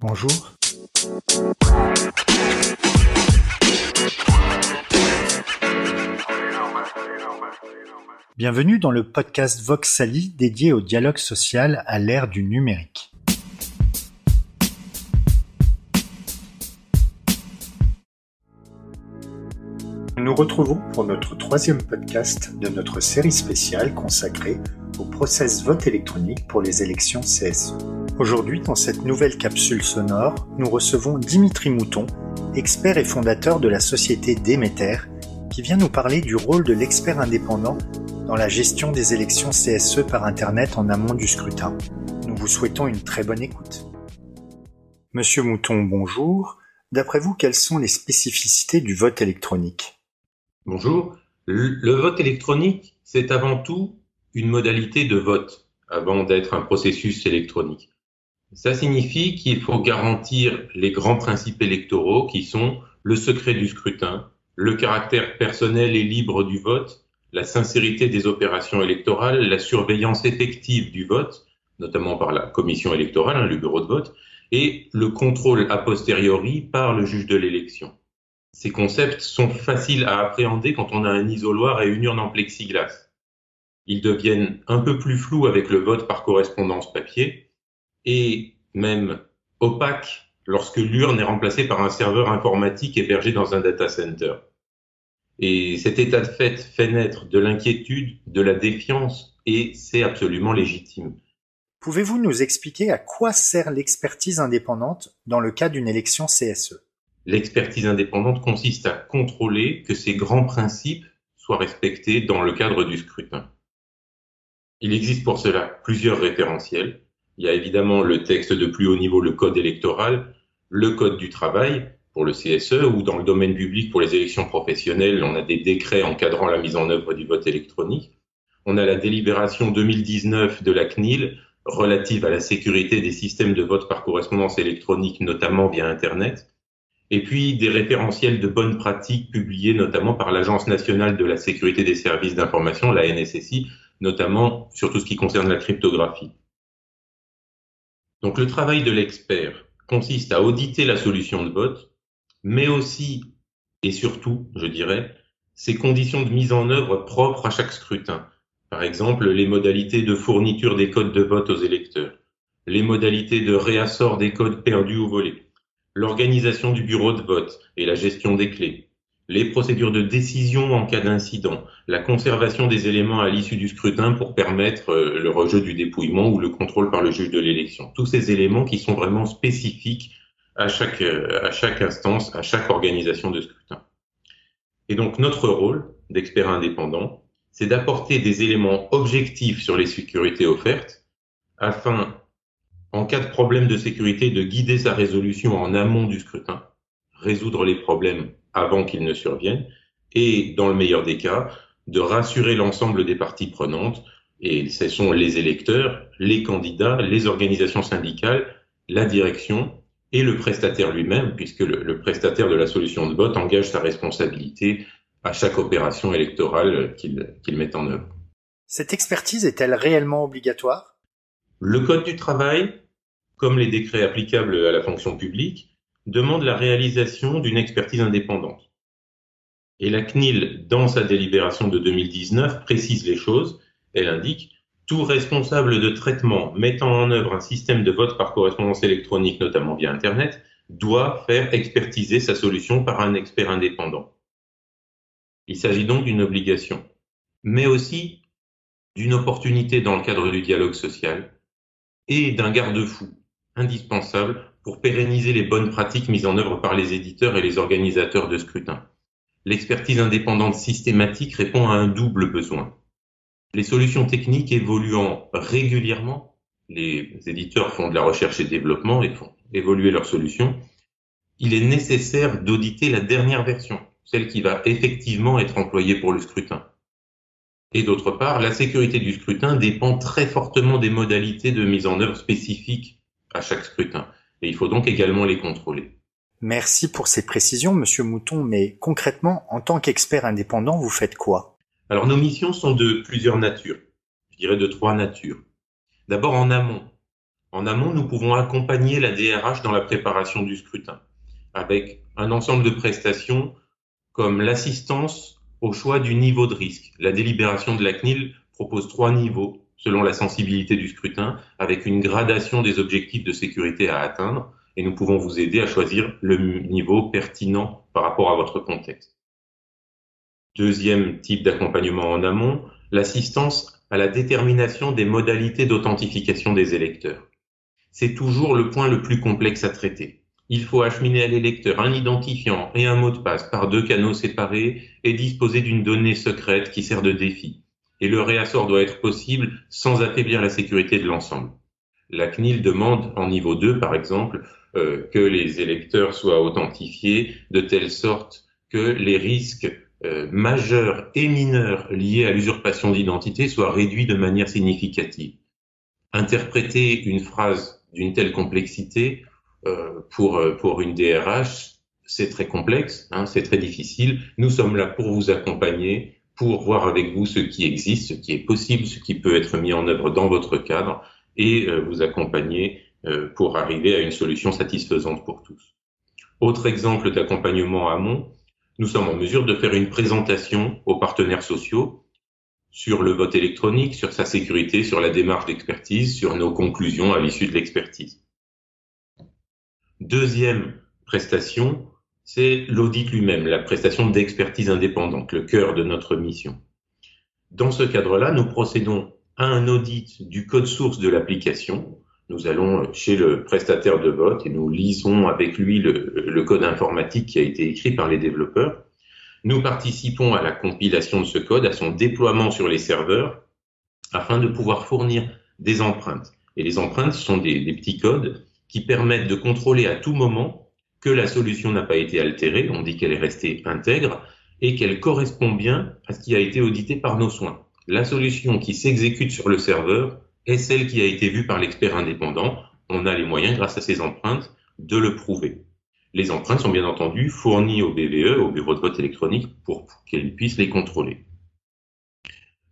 Bonjour. Bienvenue dans le podcast Voxali dédié au dialogue social à l'ère du numérique. Nous nous retrouvons pour notre troisième podcast de notre série spéciale consacrée au process vote électronique pour les élections CSE. Aujourd'hui, dans cette nouvelle capsule sonore, nous recevons Dimitri Mouton, expert et fondateur de la société Déméter, qui vient nous parler du rôle de l'expert indépendant dans la gestion des élections CSE par Internet en amont du scrutin. Nous vous souhaitons une très bonne écoute. Monsieur Mouton, bonjour. D'après vous, quelles sont les spécificités du vote électronique? Bonjour. Le vote électronique, c'est avant tout une modalité de vote avant d'être un processus électronique. Ça signifie qu'il faut garantir les grands principes électoraux qui sont le secret du scrutin, le caractère personnel et libre du vote, la sincérité des opérations électorales, la surveillance effective du vote, notamment par la commission électorale, hein, le bureau de vote, et le contrôle a posteriori par le juge de l'élection. Ces concepts sont faciles à appréhender quand on a un isoloir et une urne en plexiglas. Ils deviennent un peu plus flous avec le vote par correspondance papier, et même opaque lorsque l'urne est remplacée par un serveur informatique hébergé dans un data center. Et cet état de fait fait naître de l'inquiétude, de la défiance, et c'est absolument légitime. Pouvez-vous nous expliquer à quoi sert l'expertise indépendante dans le cas d'une élection CSE L'expertise indépendante consiste à contrôler que ces grands principes soient respectés dans le cadre du scrutin. Il existe pour cela plusieurs référentiels, il y a évidemment le texte de plus haut niveau, le code électoral, le code du travail pour le CSE, ou dans le domaine public pour les élections professionnelles, on a des décrets encadrant la mise en œuvre du vote électronique. On a la délibération 2019 de la CNIL relative à la sécurité des systèmes de vote par correspondance électronique, notamment via Internet. Et puis des référentiels de bonnes pratiques publiés notamment par l'Agence nationale de la sécurité des services d'information, la NSSI, notamment sur tout ce qui concerne la cryptographie. Donc le travail de l'expert consiste à auditer la solution de vote, mais aussi et surtout, je dirais, ses conditions de mise en œuvre propres à chaque scrutin. Par exemple, les modalités de fourniture des codes de vote aux électeurs, les modalités de réassort des codes perdus ou volés, l'organisation du bureau de vote et la gestion des clés, les procédures de décision en cas d'incident, la conservation des éléments à l'issue du scrutin pour permettre euh, le rejet du dépouillement ou le contrôle par le juge de l'élection. Tous ces éléments qui sont vraiment spécifiques à chaque, euh, à chaque instance, à chaque organisation de scrutin. Et donc notre rôle d'expert indépendant, c'est d'apporter des éléments objectifs sur les sécurités offertes afin, en cas de problème de sécurité, de guider sa résolution en amont du scrutin, résoudre les problèmes avant qu'ils ne surviennent, et dans le meilleur des cas, de rassurer l'ensemble des parties prenantes, et ce sont les électeurs, les candidats, les organisations syndicales, la direction et le prestataire lui-même, puisque le, prestataire de la solution de vote engage sa responsabilité à chaque opération électorale qu'il met en œuvre. Cette expertise est-elle réellement obligatoire? Le Code du travail, comme les décrets applicables à la fonction publique, demande la réalisation d'une expertise indépendante. Et la CNIL, dans sa délibération de 2019, précise les choses. Elle indique tout responsable de traitement mettant en œuvre un système de vote par correspondance électronique, notamment via Internet, doit faire expertiser sa solution par un expert indépendant. Il s'agit donc d'une obligation, mais aussi d'une opportunité dans le cadre du dialogue social et d'un garde-fou indispensable pour pérenniser les bonnes pratiques mises en œuvre par les éditeurs et les organisateurs de scrutin. L'expertise indépendante systématique répond à un double besoin. Les solutions techniques évoluant régulièrement, les éditeurs font de la recherche et développement et font évoluer leurs solutions, il est nécessaire d'auditer la dernière version, celle qui va effectivement être employée pour le scrutin. Et d'autre part, la sécurité du scrutin dépend très fortement des modalités de mise en œuvre spécifiques à chaque scrutin et il faut donc également les contrôler. Merci pour ces précisions, Monsieur Mouton, mais concrètement, en tant qu'expert indépendant, vous faites quoi? Alors nos missions sont de plusieurs natures, je dirais de trois natures. D'abord en amont, En amont, nous pouvons accompagner la DRH dans la préparation du scrutin, avec un ensemble de prestations comme l'assistance au choix du niveau de risque. La délibération de la CNIL propose trois niveaux selon la sensibilité du scrutin, avec une gradation des objectifs de sécurité à atteindre, et nous pouvons vous aider à choisir le niveau pertinent par rapport à votre contexte. Deuxième type d'accompagnement en amont, l'assistance à la détermination des modalités d'authentification des électeurs. C'est toujours le point le plus complexe à traiter. Il faut acheminer à l'électeur un identifiant et un mot de passe par deux canaux séparés et disposer d'une donnée secrète qui sert de défi et le réassort doit être possible sans affaiblir la sécurité de l'ensemble. La CNIL demande en niveau 2, par exemple, euh, que les électeurs soient authentifiés de telle sorte que les risques euh, majeurs et mineurs liés à l'usurpation d'identité soient réduits de manière significative. Interpréter une phrase d'une telle complexité euh, pour, pour une DRH, c'est très complexe, hein, c'est très difficile. Nous sommes là pour vous accompagner pour voir avec vous ce qui existe, ce qui est possible, ce qui peut être mis en œuvre dans votre cadre et euh, vous accompagner euh, pour arriver à une solution satisfaisante pour tous. Autre exemple d'accompagnement amont, nous sommes en mesure de faire une présentation aux partenaires sociaux sur le vote électronique, sur sa sécurité, sur la démarche d'expertise, sur nos conclusions à l'issue de l'expertise. Deuxième prestation, c'est l'audit lui-même, la prestation d'expertise indépendante, le cœur de notre mission. Dans ce cadre-là, nous procédons à un audit du code source de l'application. Nous allons chez le prestataire de vote et nous lisons avec lui le, code informatique qui a été écrit par les développeurs. Nous participons à la compilation de ce code, à son déploiement sur les serveurs, afin de pouvoir fournir des empreintes. Et les empreintes sont des petits codes qui permettent de contrôler à tout moment que la solution n'a pas été altérée, on dit qu'elle est restée intègre, et qu'elle correspond bien à ce qui a été audité par nos soins. La solution qui s'exécute sur le serveur est celle qui a été vue par l'expert indépendant. On a les moyens, grâce à ces empreintes, de le prouver. Les empreintes sont bien entendu fournies au BVE, au bureau de vote électronique, pour qu'elles puissent les contrôler.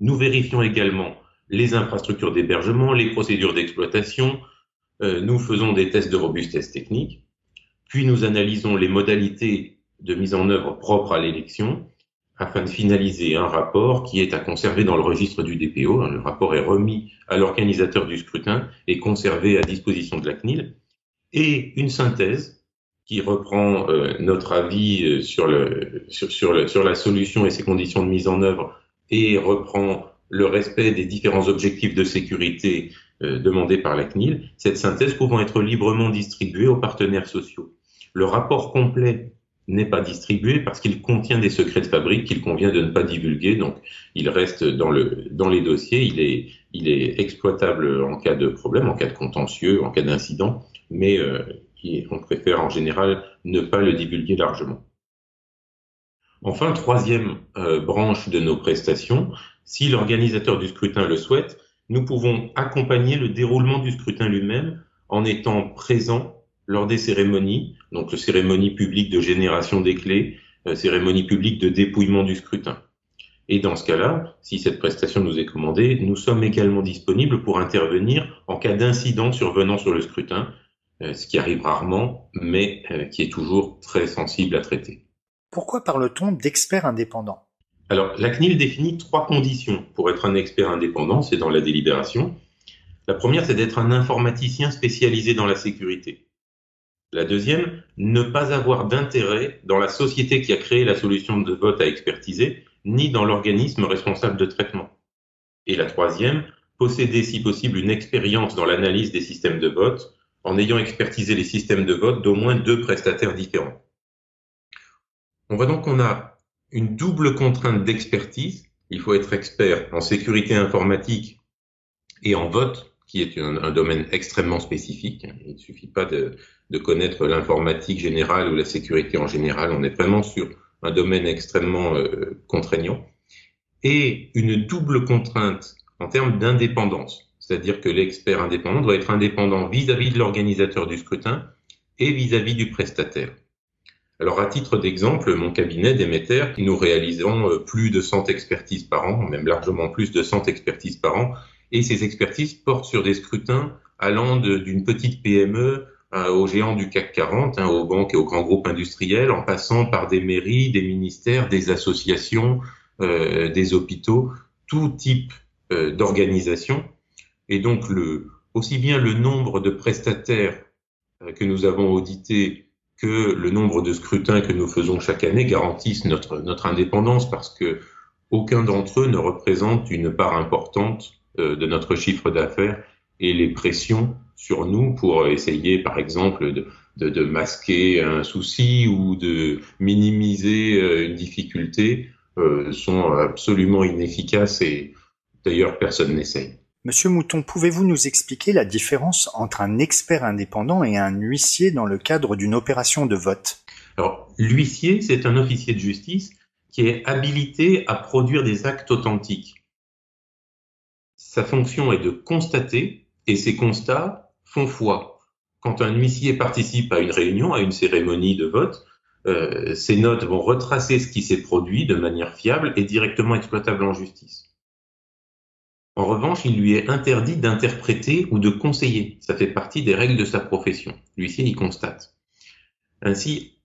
Nous vérifions également les infrastructures d'hébergement, les procédures d'exploitation. Euh, nous faisons des tests de robustesse technique puis nous analysons les modalités de mise en œuvre propres à l'élection afin de finaliser un rapport qui est à conserver dans le registre du DPO. Le rapport est remis à l'organisateur du scrutin et conservé à disposition de la CNIL. Et une synthèse qui reprend euh, notre avis euh, sur, le, sur, sur, sur la solution et ses conditions de mise en œuvre et reprend le respect des différents objectifs de sécurité euh, demandés par la CNIL, cette synthèse pouvant être librement distribuée aux partenaires sociaux. Le rapport complet n'est pas distribué parce qu'il contient des secrets de fabrique qu'il convient de ne pas divulguer. Donc, il reste dans, le, dans les dossiers. Il est, il est exploitable en cas de problème, en cas de contentieux, en cas d'incident, mais euh, on préfère en général ne pas le divulguer largement. Enfin, troisième euh, branche de nos prestations, si l'organisateur du scrutin le souhaite, nous pouvons accompagner le déroulement du scrutin lui-même en étant présent lors des cérémonies, donc cérémonie publique de génération des clés, euh, cérémonie publique de dépouillement du scrutin. Et dans ce cas-là, si cette prestation nous est commandée, nous sommes également disponibles pour intervenir en cas d'incident survenant sur le scrutin, euh, ce qui arrive rarement, mais euh, qui est toujours très sensible à traiter. Pourquoi parle-t-on d'expert indépendant Alors, la CNIL définit trois conditions pour être un expert indépendant, c'est dans la délibération. La première, c'est d'être un informaticien spécialisé dans la sécurité. La deuxième, ne pas avoir d'intérêt dans la société qui a créé la solution de vote à expertiser, ni dans l'organisme responsable de traitement. Et la troisième, posséder si possible une expérience dans l'analyse des systèmes de vote en ayant expertisé les systèmes de vote d'au moins deux prestataires différents. On voit donc qu'on a une double contrainte d'expertise. Il faut être expert en sécurité informatique et en vote, qui est un, domaine extrêmement spécifique. Il ne suffit pas de, de connaître l'informatique générale ou la sécurité en général. On est vraiment sur un domaine extrêmement euh, contraignant. Et une double contrainte en termes d'indépendance. C'est-à-dire que l'expert indépendant doit être indépendant vis-à-vis de l'organisateur du scrutin et vis-à-vis du prestataire. Alors, à titre d'exemple, mon cabinet Déméter, nous réalisons euh, plus de 100 expertises par an, même largement plus de 100 expertises par an, et ces expertises portent sur des scrutins allant d'une petite PME aux géants du CAC 40, hein, aux banques et aux grands groupes industriels, en passant par des mairies, des ministères, des associations, euh, des hôpitaux, tout type euh, d'organisation. Et donc, le, aussi bien le nombre de prestataires euh, que nous avons audités que le nombre de scrutins que nous faisons chaque année garantissent notre, notre indépendance parce que aucun d'entre eux ne représente une part importante euh, de notre chiffre d'affaires et les pressions sur nous pour essayer, par exemple, de, de, de, masquer un souci ou de minimiser euh, une difficulté euh, sont absolument inefficaces et d'ailleurs personne n'essaye. Monsieur Mouton, pouvez-vous nous expliquer la différence entre un expert indépendant et un huissier dans le cadre d'une opération de vote? Alors, l'huissier, c'est un officier de justice qui est habilité à produire des actes authentiques. Sa fonction est de constater et ces constats font foi. Quand un huissier participe à une réunion, à une cérémonie de vote, euh, ces notes vont retracer ce qui s'est produit de manière fiable et directement exploitable en justice. En revanche, il lui est interdit d'interpréter ou de conseiller. Ça fait partie des règles de sa profession. L'huissier y constate. Ainsi,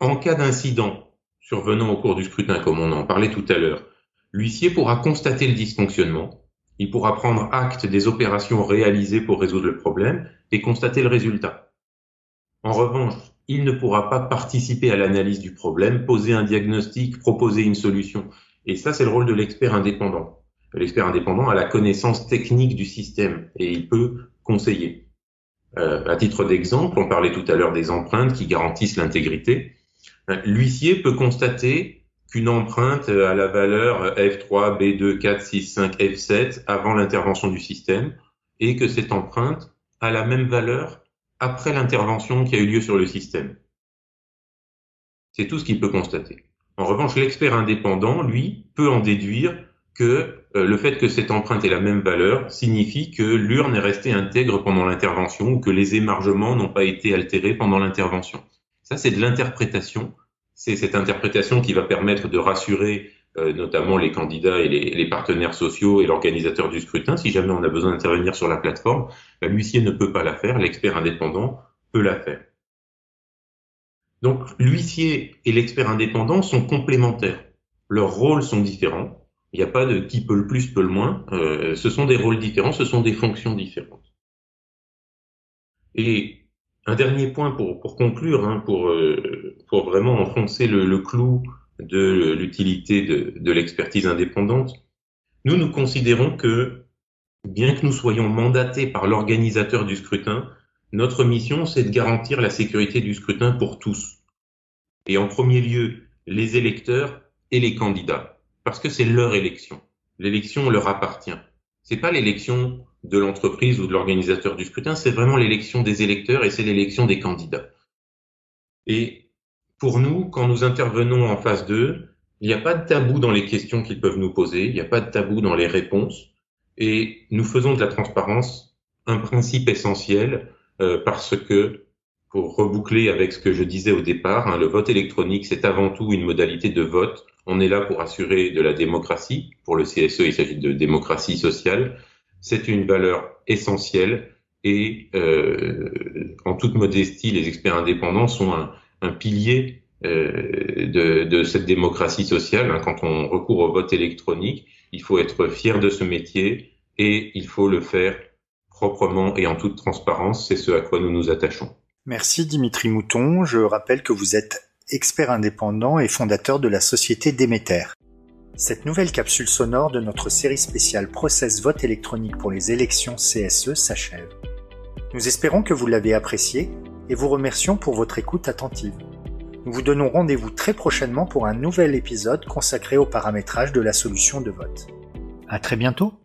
en cas d'incident survenant au cours du scrutin, comme on en parlait tout à l'heure, l'huissier pourra constater le dysfonctionnement, il pourra prendre acte des opérations réalisées pour résoudre le problème et constater le résultat. En revanche, il ne pourra pas participer à l'analyse du problème, poser un diagnostic, proposer une solution. Et ça, c'est le rôle de l'expert indépendant. L'expert indépendant a la connaissance technique du système et il peut conseiller. Euh, à titre d'exemple, on parlait tout à l'heure des empreintes qui garantissent l'intégrité. Euh, l'huissier peut constater qu'une empreinte à la valeur F3, B2, 4, 6, 5, F7 avant l'intervention du système et que cette empreinte a la même valeur après l'intervention qui a eu lieu sur le système. C'est tout ce qu'il peut constater. En revanche, l'expert indépendant, lui, peut en déduire que euh, le fait que cette empreinte ait la même valeur signifie que l'urne est restée intègre pendant l'intervention ou que les émargements n'ont pas été altérés pendant l'intervention. Ça, c'est de l'interprétation c'est cette interprétation qui va permettre de rassurer euh, notamment les candidats et les, partenaires sociaux et l'organisateur du scrutin. Si jamais on a besoin d'intervenir sur la plateforme, bah, l'huissier ne peut pas la faire, l'expert indépendant peut la faire. Donc l'huissier et l'expert indépendant sont complémentaires. Leurs rôles sont différents. Il n'y a pas de qui peut le plus, peut le moins. Euh, ce sont des rôles différents, ce sont des fonctions différentes. Et un dernier point pour, pour conclure, hein, pour, euh, pour vraiment enfoncer le, clou de l'utilité de, l'expertise indépendante. Nous, nous considérons que, bien que nous soyons mandatés par l'organisateur du scrutin, notre mission, c'est de garantir la sécurité du scrutin pour tous. Et en premier lieu, les électeurs et les candidats, parce que c'est leur élection. L'élection leur appartient. C'est pas l'élection de l'entreprise ou de l'organisateur du scrutin, c'est vraiment l'élection des électeurs et c'est l'élection des candidats. Pour nous, quand nous intervenons en phase 2, il n'y a pas de tabou dans les questions qu'ils peuvent nous poser, il n'y a pas de tabou dans les réponses, et nous faisons de la transparence un principe essentiel euh, parce que, pour reboucler avec ce que je disais au départ, hein, le vote électronique, c'est avant tout une modalité de vote. On est là pour assurer de la démocratie. Pour le CSE, il s'agit de démocratie sociale c'est une valeur essentielle et euh, en toute modestie, les experts indépendants sont un, un pilier euh, de, cette démocratie sociale. Hein. Quand on recourt au vote électronique, il faut être fier de ce métier et il faut le faire proprement et en toute transparence. C'est ce à quoi nous nous attachons. Merci Dimitri Mouton. Je rappelle que vous êtes expert indépendant et fondateur de la société Déméter. Cette nouvelle capsule sonore de notre série spéciale Process vote électronique pour les élections CSE s'achève. Nous espérons que vous l'avez apprécié et vous remercions pour votre écoute attentive. Nous vous donnons rendez-vous très prochainement pour un nouvel épisode consacré au paramétrage de la solution de vote. À très bientôt!